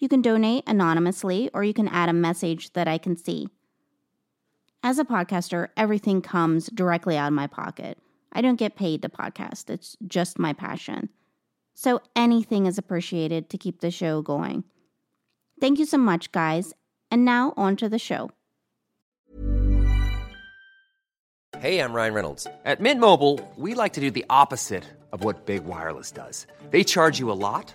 You can donate anonymously or you can add a message that I can see. As a podcaster, everything comes directly out of my pocket. I don't get paid to podcast, it's just my passion. So anything is appreciated to keep the show going. Thank you so much, guys. And now on to the show. Hey, I'm Ryan Reynolds. At Mint Mobile, we like to do the opposite of what Big Wireless does. They charge you a lot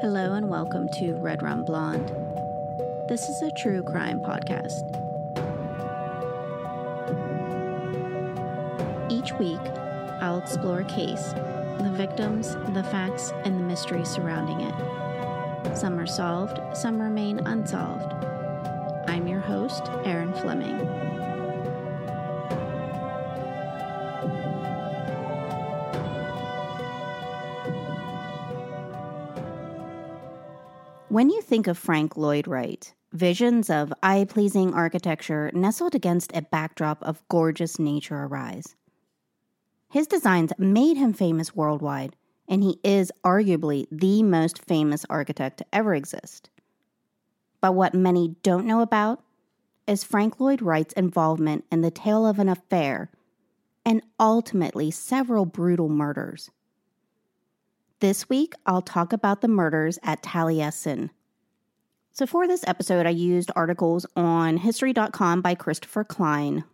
Hello and welcome to Red Rum Blonde. This is a true crime podcast. Each week, I'll explore a case, the victims, the facts, and the mystery surrounding it. Some are solved, some remain unsolved. I'm your host, Erin Fleming. When you think of Frank Lloyd Wright, visions of eye pleasing architecture nestled against a backdrop of gorgeous nature arise. His designs made him famous worldwide, and he is arguably the most famous architect to ever exist. But what many don't know about is Frank Lloyd Wright's involvement in the tale of an affair and ultimately several brutal murders. This week, I'll talk about the murders at Taliesin. So, for this episode, I used articles on History.com by Christopher Klein,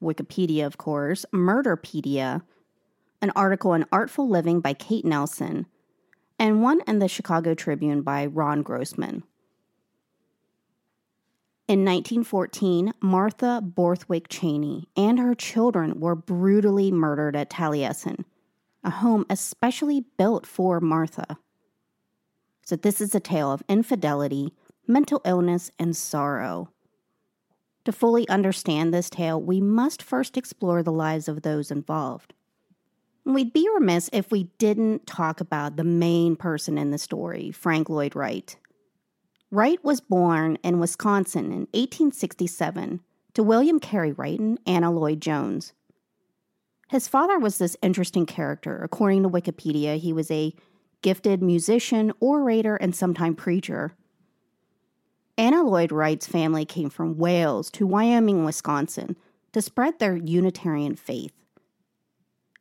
Wikipedia, of course, Murderpedia, an article on Artful Living by Kate Nelson, and one in the Chicago Tribune by Ron Grossman. In 1914, Martha Borthwick Cheney and her children were brutally murdered at Taliesin a home especially built for Martha. So, this is a tale of infidelity, mental illness, and sorrow. To fully understand this tale, we must first explore the lives of those involved. We'd be remiss if we didn't talk about the main person in the story, Frank Lloyd Wright. Wright was born in Wisconsin in 1867 to William Carey Wright and Anna Lloyd Jones. His father was this interesting character. According to Wikipedia, he was a gifted musician, orator, and sometime preacher. Anna Lloyd Wright's family came from Wales to Wyoming, Wisconsin to spread their Unitarian faith.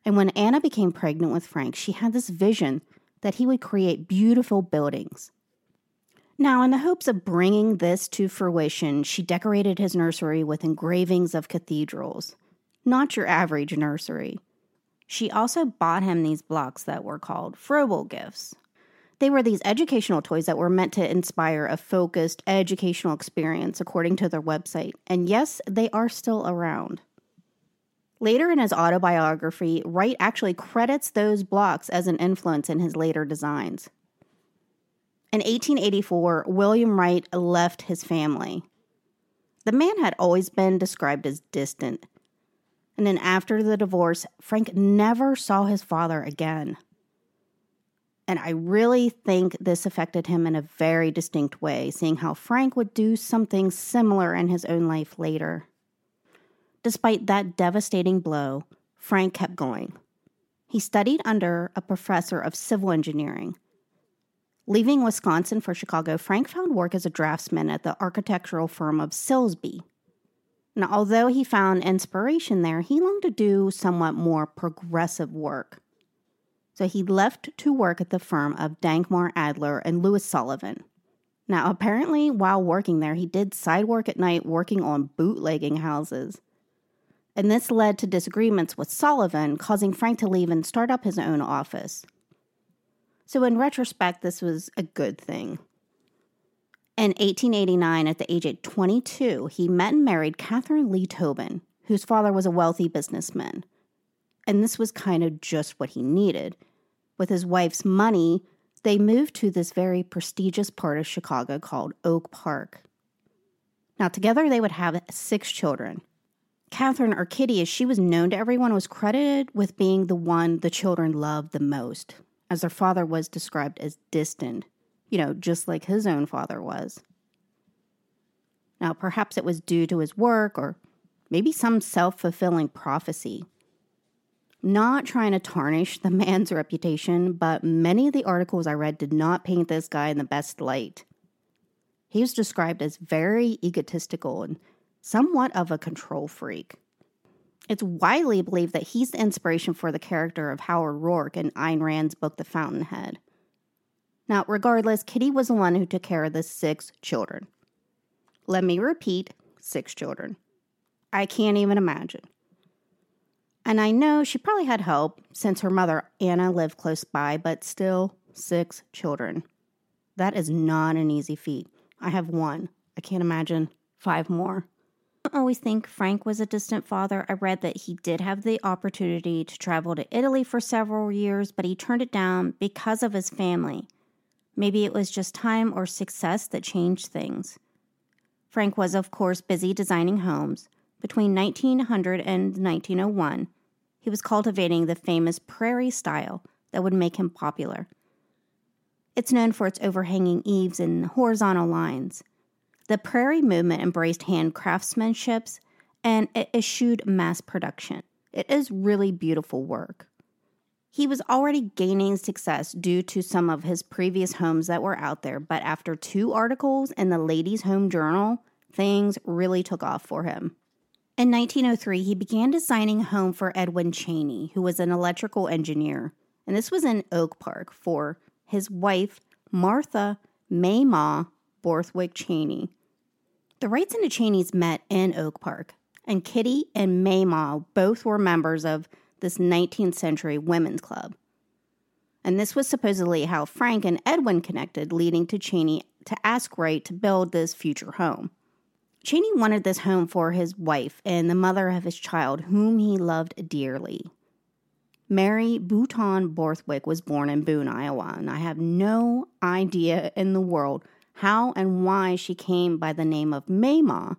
And when Anna became pregnant with Frank, she had this vision that he would create beautiful buildings. Now, in the hopes of bringing this to fruition, she decorated his nursery with engravings of cathedrals not your average nursery. She also bought him these blocks that were called Froebel gifts. They were these educational toys that were meant to inspire a focused educational experience, according to their website. And yes, they are still around. Later in his autobiography, Wright actually credits those blocks as an influence in his later designs. In 1884, William Wright left his family. The man had always been described as distant, and then after the divorce, Frank never saw his father again. And I really think this affected him in a very distinct way, seeing how Frank would do something similar in his own life later. Despite that devastating blow, Frank kept going. He studied under a professor of civil engineering. Leaving Wisconsin for Chicago, Frank found work as a draftsman at the architectural firm of Silsbee. Now, although he found inspiration there, he longed to do somewhat more progressive work. So he left to work at the firm of Dankmar Adler and Louis Sullivan. Now, apparently, while working there, he did side work at night working on bootlegging houses. And this led to disagreements with Sullivan, causing Frank to leave and start up his own office. So, in retrospect, this was a good thing. In 1889, at the age of 22, he met and married Catherine Lee Tobin, whose father was a wealthy businessman. And this was kind of just what he needed. With his wife's money, they moved to this very prestigious part of Chicago called Oak Park. Now, together they would have six children. Catherine, or Kitty, as she was known to everyone, was credited with being the one the children loved the most, as their father was described as distant, you know, just like his own father was. Now, perhaps it was due to his work or maybe some self fulfilling prophecy. Not trying to tarnish the man's reputation, but many of the articles I read did not paint this guy in the best light. He was described as very egotistical and somewhat of a control freak. It's widely believed that he's the inspiration for the character of Howard Roark in Ayn Rand's book The Fountainhead. Now, regardless, Kitty was the one who took care of the six children. Let me repeat six children. I can't even imagine. And I know she probably had help since her mother, Anna, lived close by, but still, six children. That is not an easy feat. I have one. I can't imagine five more. I always think Frank was a distant father. I read that he did have the opportunity to travel to Italy for several years, but he turned it down because of his family. Maybe it was just time or success that changed things. Frank was, of course, busy designing homes. Between 1900 and 1901, he was cultivating the famous prairie style that would make him popular. It's known for its overhanging eaves and horizontal lines. The prairie movement embraced hand craftsmanship and it eschewed mass production. It is really beautiful work. He was already gaining success due to some of his previous homes that were out there, but after two articles in the Ladies' Home Journal, things really took off for him. In 1903, he began designing a home for Edwin Cheney, who was an electrical engineer, and this was in Oak Park for his wife, Martha Mamah Borthwick Cheney. The Wrights and the Cheneys met in Oak Park, and Kitty and Mamah both were members of this 19th century women's club. And this was supposedly how Frank and Edwin connected, leading to Cheney to ask Wright to build this future home. Cheney wanted this home for his wife and the mother of his child, whom he loved dearly. Mary Bouton Borthwick was born in Boone, Iowa, and I have no idea in the world how and why she came by the name of Mamah,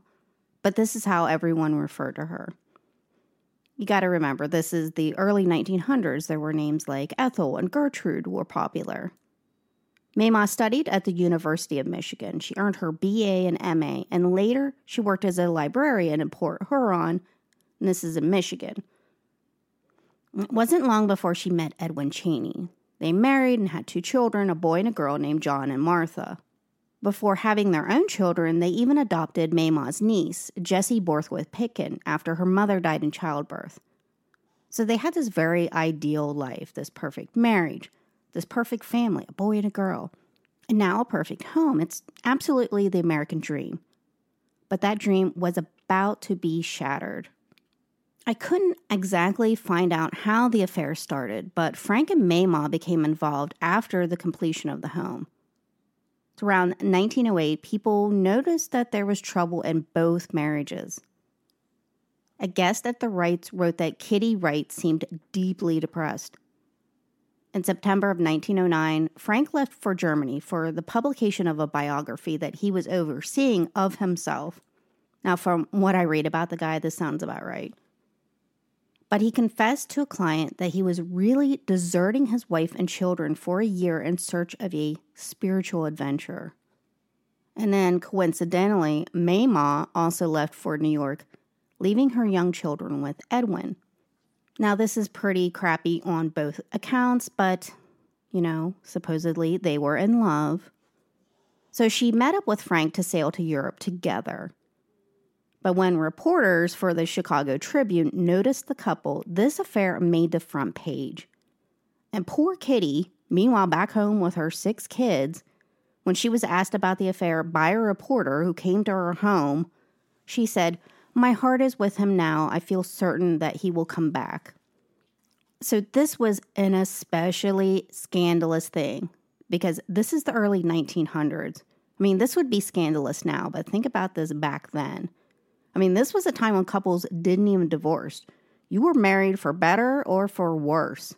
but this is how everyone referred to her. You got to remember, this is the early 1900s. There were names like Ethel and Gertrude were popular. Mamah studied at the University of Michigan. She earned her BA and MA, and later she worked as a librarian in Port Huron, and this is in Michigan. It wasn't long before she met Edwin Cheney. They married and had two children, a boy and a girl named John and Martha. Before having their own children, they even adopted Mamah's niece, Jessie Borthwick Pitkin, after her mother died in childbirth. So they had this very ideal life, this perfect marriage this perfect family, a boy and a girl, and now a perfect home. It's absolutely the American dream. But that dream was about to be shattered. I couldn't exactly find out how the affair started, but Frank and Mamah became involved after the completion of the home. Around 1908, people noticed that there was trouble in both marriages. A guest at the Wrights wrote that Kitty Wright seemed deeply depressed. In September of 1909, Frank left for Germany for the publication of a biography that he was overseeing of himself. Now, from what I read about the guy, this sounds about right. But he confessed to a client that he was really deserting his wife and children for a year in search of a spiritual adventure. And then, coincidentally, Mamah also left for New York, leaving her young children with Edwin. Now, this is pretty crappy on both accounts, but, you know, supposedly they were in love. So she met up with Frank to sail to Europe together. But when reporters for the Chicago Tribune noticed the couple, this affair made the front page. And poor Kitty, meanwhile back home with her six kids, when she was asked about the affair by a reporter who came to her home, she said, My heart is with him now. I feel certain that he will come back. So, this was an especially scandalous thing because this is the early 1900s. I mean, this would be scandalous now, but think about this back then. I mean, this was a time when couples didn't even divorce. You were married for better or for worse.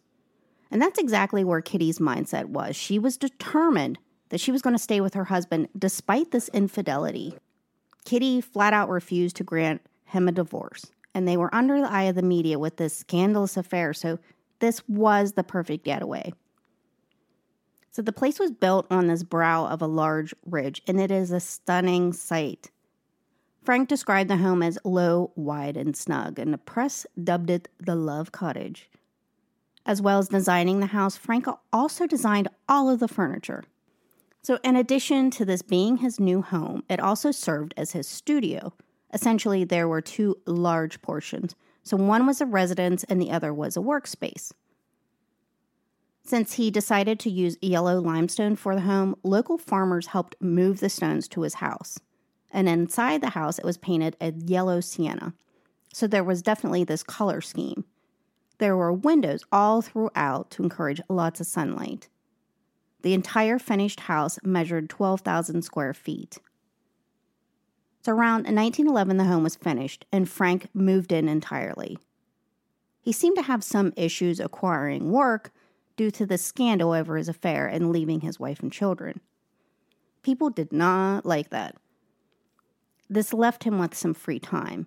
And that's exactly where Kitty's mindset was. She was determined that she was going to stay with her husband despite this infidelity. Kitty flat out refused to grant him a divorce, and they were under the eye of the media with this scandalous affair, so this was the perfect getaway. So the place was built on this brow of a large ridge, and it is a stunning sight. Frank described the home as low, wide, and snug, and the press dubbed it the Love Cottage. As well as designing the house, Frank also designed all of the furniture. So, in addition to this being his new home, it also served as his studio. Essentially, there were two large portions. So, one was a residence and the other was a workspace. Since he decided to use yellow limestone for the home, local farmers helped move the stones to his house. And inside the house, it was painted a yellow sienna. So there was definitely this color scheme. There were windows all throughout to encourage lots of sunlight. The entire finished house measured 12,000 square feet. So around 1911, the home was finished, and Frank moved in entirely. He seemed to have some issues acquiring work due to the scandal over his affair and leaving his wife and children. People did not like that. This left him with some free time.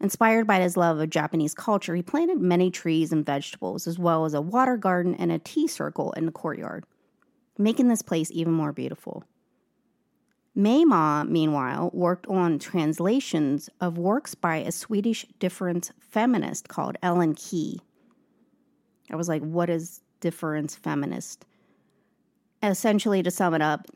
Inspired by his love of Japanese culture, he planted many trees and vegetables, as well as a water garden and a tea circle in the courtyard, making this place even more beautiful. Mamah, meanwhile, worked on translations of works by a Swedish difference feminist called Ellen Key. I was like, what is difference feminist? Essentially, to sum it up,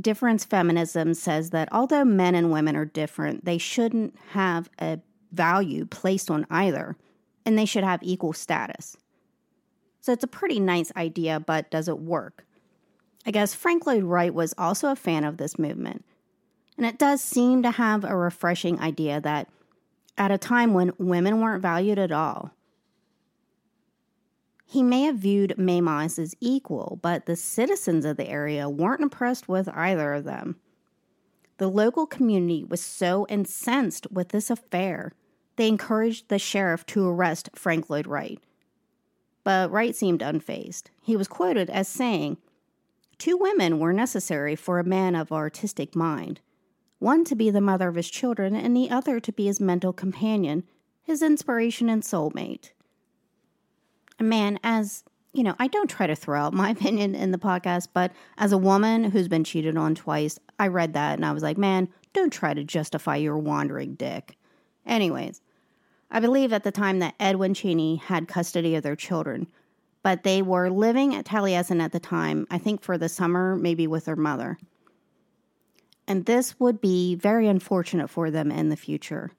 difference feminism says that although men and women are different, they shouldn't have a value placed on either, and they should have equal status. So it's a pretty nice idea, but does it work? I guess Frank Lloyd Wright was also a fan of this movement. And it does seem to have a refreshing idea that at a time when women weren't valued at all, he may have viewed Maymas as equal, but the citizens of the area weren't impressed with either of them. The local community was so incensed with this affair they encouraged the sheriff to arrest Frank Lloyd Wright. But Wright seemed unfazed. He was quoted as saying, Two women were necessary for a man of artistic mind one to be the mother of his children, and the other to be his mental companion, his inspiration and soulmate. Man, as you know, I don't try to throw out my opinion in the podcast, but as a woman who's been cheated on twice, I read that and I was like, man, don't try to justify your wandering dick. Anyways, I believe at the time that Edwin Cheney had custody of their children, but they were living at Taliesin at the time, I think for the summer, maybe with their mother. And this would be very unfortunate for them in the future.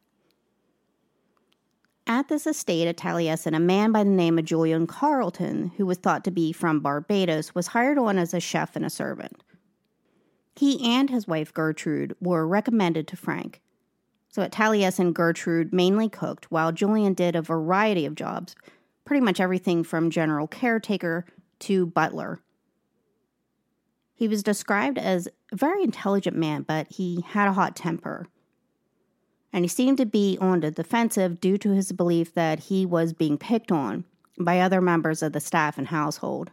At this estate at Taliesin, a man by the name of Julian Carlton, who was thought to be from Barbados, was hired on as a chef and a servant. He and his wife Gertrude were recommended to Frank, so at Taliesin, Gertrude mainly cooked, while Julian did a variety of jobs, pretty much everything from general caretaker to butler. He was described as a very intelligent man, but he had a hot temper. And he seemed to be on the defensive due to his belief that he was being picked on by other members of the staff and household.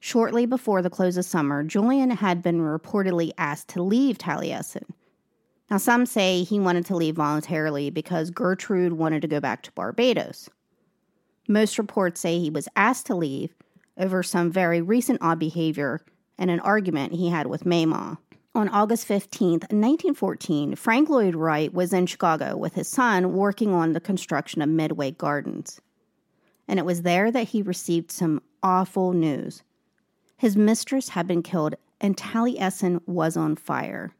Shortly before the close of summer, Julian had been reportedly asked to leave Taliesin now, some say he wanted to leave voluntarily because Gertrude wanted to go back to Barbados. Most reports say he was asked to leave over some very recent odd behavior and an argument he had with Mamah. On August 15th, 1914, Frank Lloyd Wright was in Chicago with his son working on the construction of Midway Gardens. And it was there that he received some awful news. His mistress had been killed and Taliesin was on fire.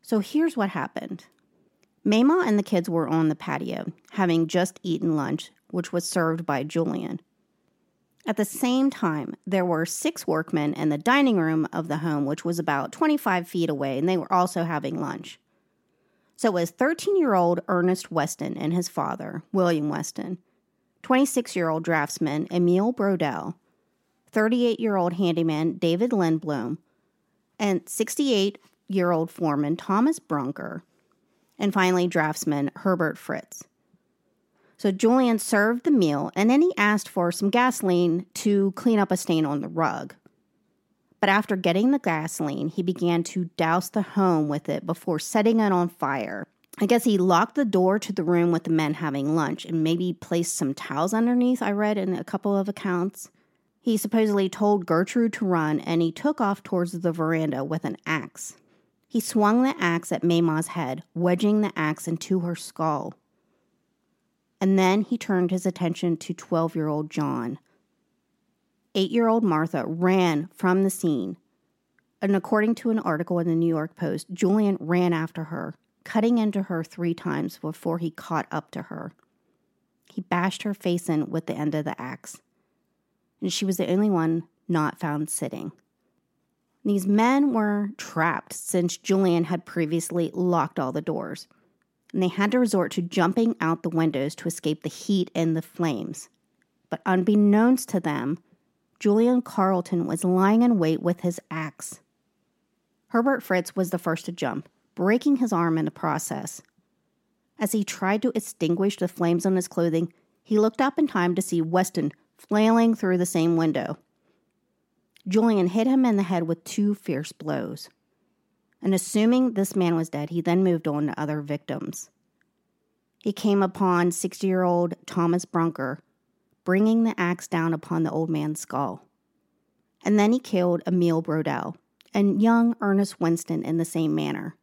So here's what happened. Mamah and the kids were on the patio, having just eaten lunch, which was served by Julian. At the same time, there were six workmen in the dining room of the home, which was about 25 feet away, and they were also having lunch. So it was 13 year old Ernest Weston and his father, William Weston, 26 year old draftsman Emil Brodelle, 38 year old handyman David Lindblom, and 68 year old foreman Thomas Brunker, and finally draftsman Herbert Fritz. So Julian served the meal and then he asked for some gasoline to clean up a stain on the rug. But after getting the gasoline, he began to douse the home with it before setting it on fire. I guess he locked the door to the room with the men having lunch and maybe placed some towels underneath, I read in a couple of accounts. He supposedly told Gertrude to run and he took off towards the veranda with an axe. He swung the axe at Mamah's head, wedging the axe into her skull and then he turned his attention to 12 year old John. Eight year old Martha ran from the scene, and according to an article in the New York Post, Julian ran after her, cutting into her three times before he caught up to her. He bashed her face in with the end of the axe, and she was the only one not found sitting. These men were trapped since Julian had previously locked all the doors and they had to resort to jumping out the windows to escape the heat and the flames. But unbeknownst to them, Julian Carlton was lying in wait with his axe. Herbert Fritz was the first to jump, breaking his arm in the process. As he tried to extinguish the flames on his clothing, he looked up in time to see Weston flailing through the same window. Julian hit him in the head with two fierce blows and assuming this man was dead, he then moved on to other victims. He came upon 60 year old Thomas Brunker, bringing the axe down upon the old man's skull. And then he killed Emil Brodelle and young Ernest Winston in the same manner.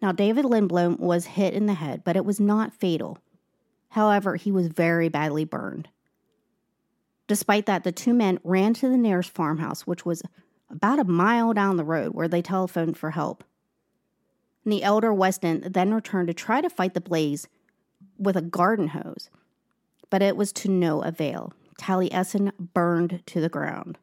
Now, David Lindblom was hit in the head, but it was not fatal. However, he was very badly burned. Despite that, the two men ran to the nearest farmhouse, which was about a mile down the road where they telephoned for help. The elder Weston then returned to try to fight the blaze with a garden hose, but it was to no avail. Taliesin burned to the ground.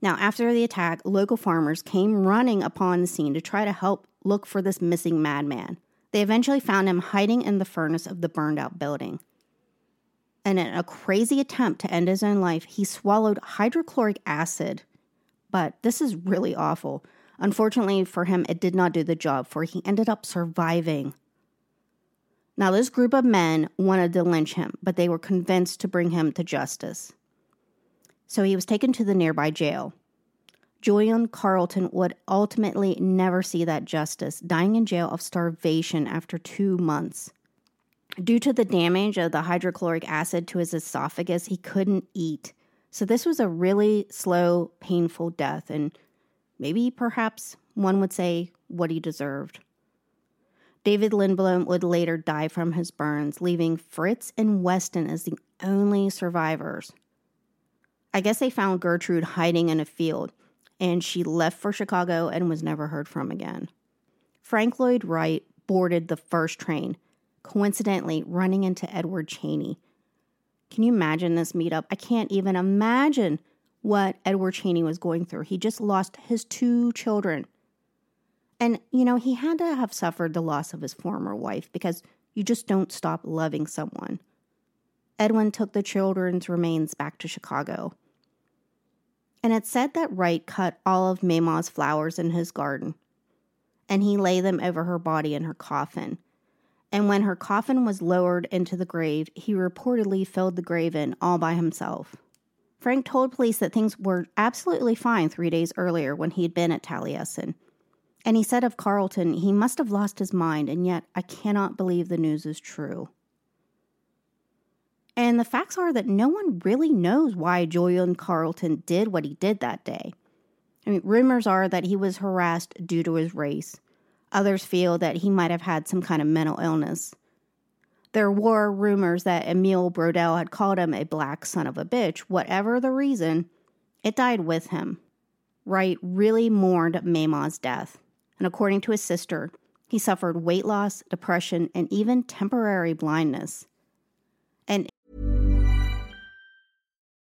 Now, after the attack, local farmers came running upon the scene to try to help look for this missing madman. They eventually found him hiding in the furnace of the burned out building. And in a crazy attempt to end his own life, he swallowed hydrochloric acid but this is really awful. Unfortunately for him, it did not do the job, for he ended up surviving. Now, this group of men wanted to lynch him, but they were convinced to bring him to justice. So he was taken to the nearby jail. Julian Carlton would ultimately never see that justice, dying in jail of starvation after two months. Due to the damage of the hydrochloric acid to his esophagus, he couldn't eat. So this was a really slow, painful death, and maybe perhaps one would say what he deserved. David Lindblom would later die from his burns, leaving Fritz and Weston as the only survivors. I guess they found Gertrude hiding in a field, and she left for Chicago and was never heard from again. Frank Lloyd Wright boarded the first train, coincidentally running into Edward Cheney, can you imagine this meetup? I can't even imagine what Edward Cheney was going through. He just lost his two children. And, you know, he had to have suffered the loss of his former wife because you just don't stop loving someone. Edwin took the children's remains back to Chicago. And it's said that Wright cut all of Mamah's flowers in his garden, and he lay them over her body in her coffin and when her coffin was lowered into the grave, he reportedly filled the grave in all by himself. Frank told police that things were absolutely fine three days earlier when he had been at Taliesin. And he said of Carlton, he must have lost his mind, and yet I cannot believe the news is true. And the facts are that no one really knows why Julian Carlton did what he did that day. I mean, rumors are that he was harassed due to his race. Others feel that he might have had some kind of mental illness. There were rumors that Emil Brodelle had called him a black son of a bitch. Whatever the reason, it died with him. Wright really mourned Mamah's death, and according to his sister, he suffered weight loss, depression, and even temporary blindness.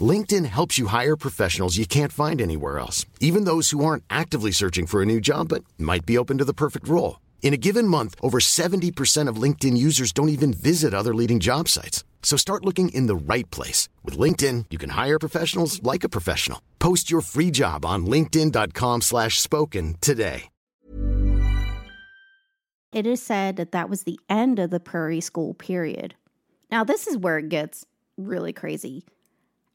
LinkedIn helps you hire professionals you can't find anywhere else, even those who aren't actively searching for a new job but might be open to the perfect role. In a given month, over 70% of LinkedIn users don't even visit other leading job sites. So start looking in the right place. With LinkedIn, you can hire professionals like a professional. Post your free job on linkedin.com slash spoken today. it is said that that was the end of the prairie school period. Now, this is where it gets really crazy.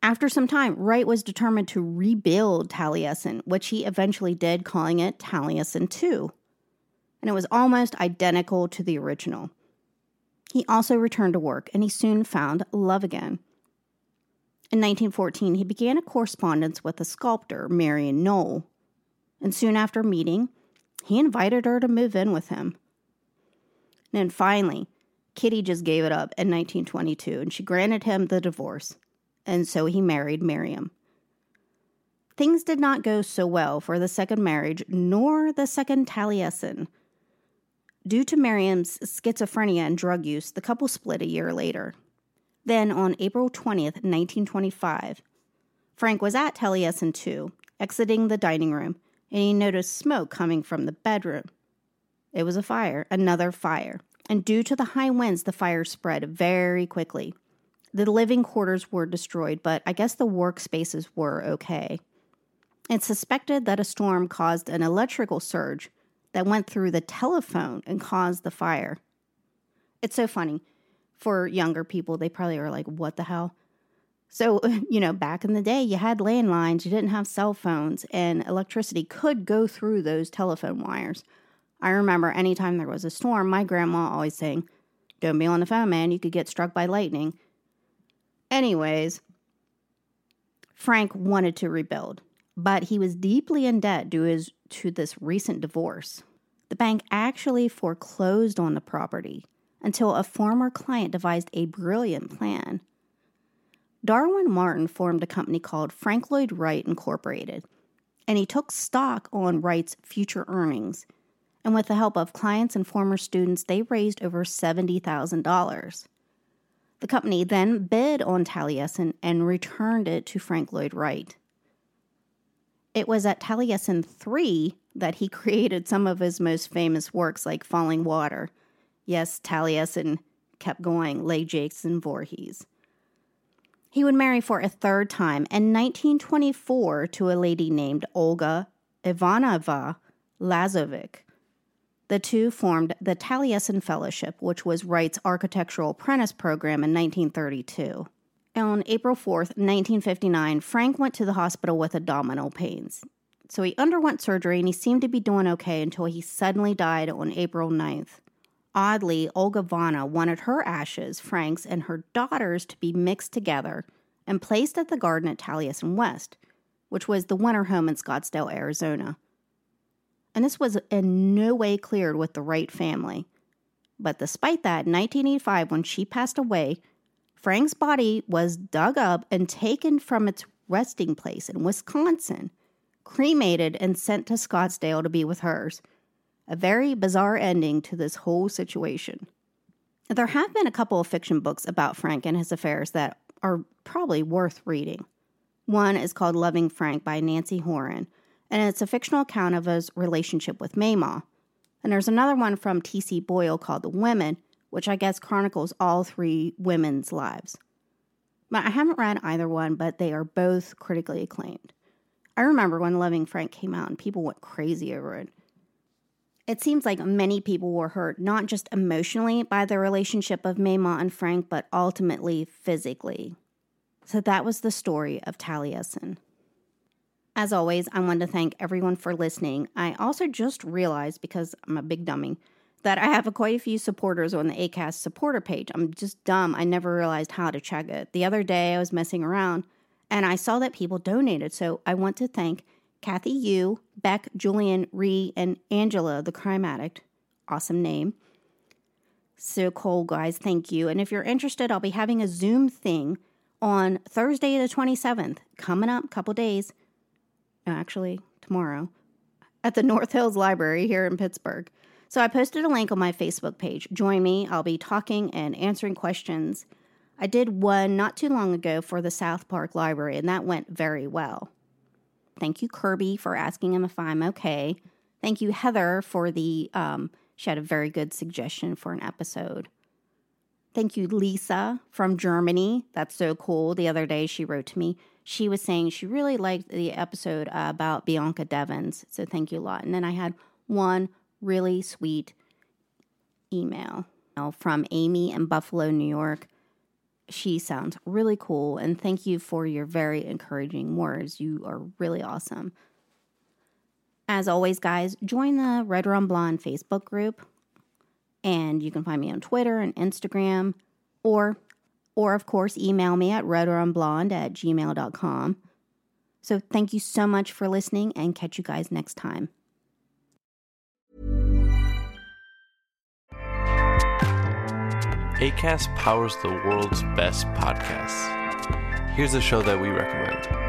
After some time, Wright was determined to rebuild Taliesin, which he eventually did, calling it Taliesin 2. And it was almost identical to the original. He also returned to work and he soon found love again. In 1914, he began a correspondence with a sculptor, Miriam Noel. And soon after meeting, he invited her to move in with him. And then finally, Kitty just gave it up in 1922 and she granted him the divorce. And so he married Miriam. Things did not go so well for the second marriage nor the second Taliesin. Due to Miriam's schizophrenia and drug use, the couple split a year later. Then, on April 20th, 1925, Frank was at Taliesin 2, exiting the dining room, and he noticed smoke coming from the bedroom. It was a fire, another fire, and due to the high winds, the fire spread very quickly. The living quarters were destroyed, but I guess the workspaces were okay. It's suspected that a storm caused an electrical surge that went through the telephone and caused the fire. It's so funny. For younger people, they probably are like, what the hell? So, you know, back in the day, you had landlines, you didn't have cell phones, and electricity could go through those telephone wires. I remember anytime there was a storm, my grandma always saying, Don't be on the phone, man, you could get struck by lightning. Anyways, Frank wanted to rebuild, but he was deeply in debt due his, to this recent divorce. The bank actually foreclosed on the property until a former client devised a brilliant plan. Darwin Martin formed a company called Frank Lloyd Wright Incorporated, and he took stock on Wright's future earnings. And with the help of clients and former students, they raised over $70,000. The company then bid on Taliesin and returned it to Frank Lloyd Wright. It was at Taliesin 3 that he created some of his most famous works like Falling Water. Yes, Taliesin kept going, Lay Jason Voorhees. He would marry for a third time in 1924 to a lady named Olga Ivanova Lazovic. The two formed the Taliesin Fellowship, which was Wright's architectural apprentice program in 1932. On April 4th, 1959, Frank went to the hospital with abdominal pains. So he underwent surgery and he seemed to be doing okay until he suddenly died on April 9th. Oddly, Olgivanna wanted her ashes, Frank's, and her daughter's to be mixed together and placed at the garden at Taliesin West, which was the winter home in Scottsdale, Arizona. And this was in no way cleared with the Wright family. But despite that, in 1985, when she passed away, Frank's body was dug up and taken from its resting place in Wisconsin, cremated, and sent to Scottsdale to be with hers. A very bizarre ending to this whole situation. There have been a couple of fiction books about Frank and his affairs that are probably worth reading. One is called Loving Frank by Nancy Horan, and it's a fictional account of his relationship with Mamah. And there's another one from T.C. Boyle called The Women, which I guess chronicles all three women's lives. But I haven't read either one, but they are both critically acclaimed. I remember when Loving Frank came out and people went crazy over it. It seems like many people were hurt not just emotionally by the relationship of Mamah and Frank, but ultimately physically. So that was the story of Taliesin. As always, I want to thank everyone for listening. I also just realized, because I'm a big dummy, that I have a, quite a few supporters on the ACAST supporter page. I'm just dumb. I never realized how to check it. The other day, I was messing around and I saw that people donated. So I want to thank Kathy Yu, Beck, Julian, Ree, and Angela, the crime addict. Awesome name. So cool, guys. Thank you. And if you're interested, I'll be having a Zoom thing on Thursday, the 27th, coming up, couple days. Actually, tomorrow, at the North Hills Library here in Pittsburgh. So I posted a link on my Facebook page. Join me. I'll be talking and answering questions. I did one not too long ago for the South Park Library, and that went very well. Thank you, Kirby, for asking him if I'm okay. Thank you, Heather, for the, um, she had a very good suggestion for an episode. Thank you, Lisa from Germany. That's so cool. The other day she wrote to me. She was saying she really liked the episode uh, about Bianca Devins. So thank you a lot. And then I had one really sweet email from Amy in Buffalo, New York. She sounds really cool, and thank you for your very encouraging words. You are really awesome. As always, guys, join the Red Rum Blonde Facebook group, and you can find me on Twitter and Instagram, or, or of course, email me at redrumblonde at gmail.com. So thank you so much for listening, and catch you guys next time. ACAST powers the world's best podcasts. Here's a show that we recommend.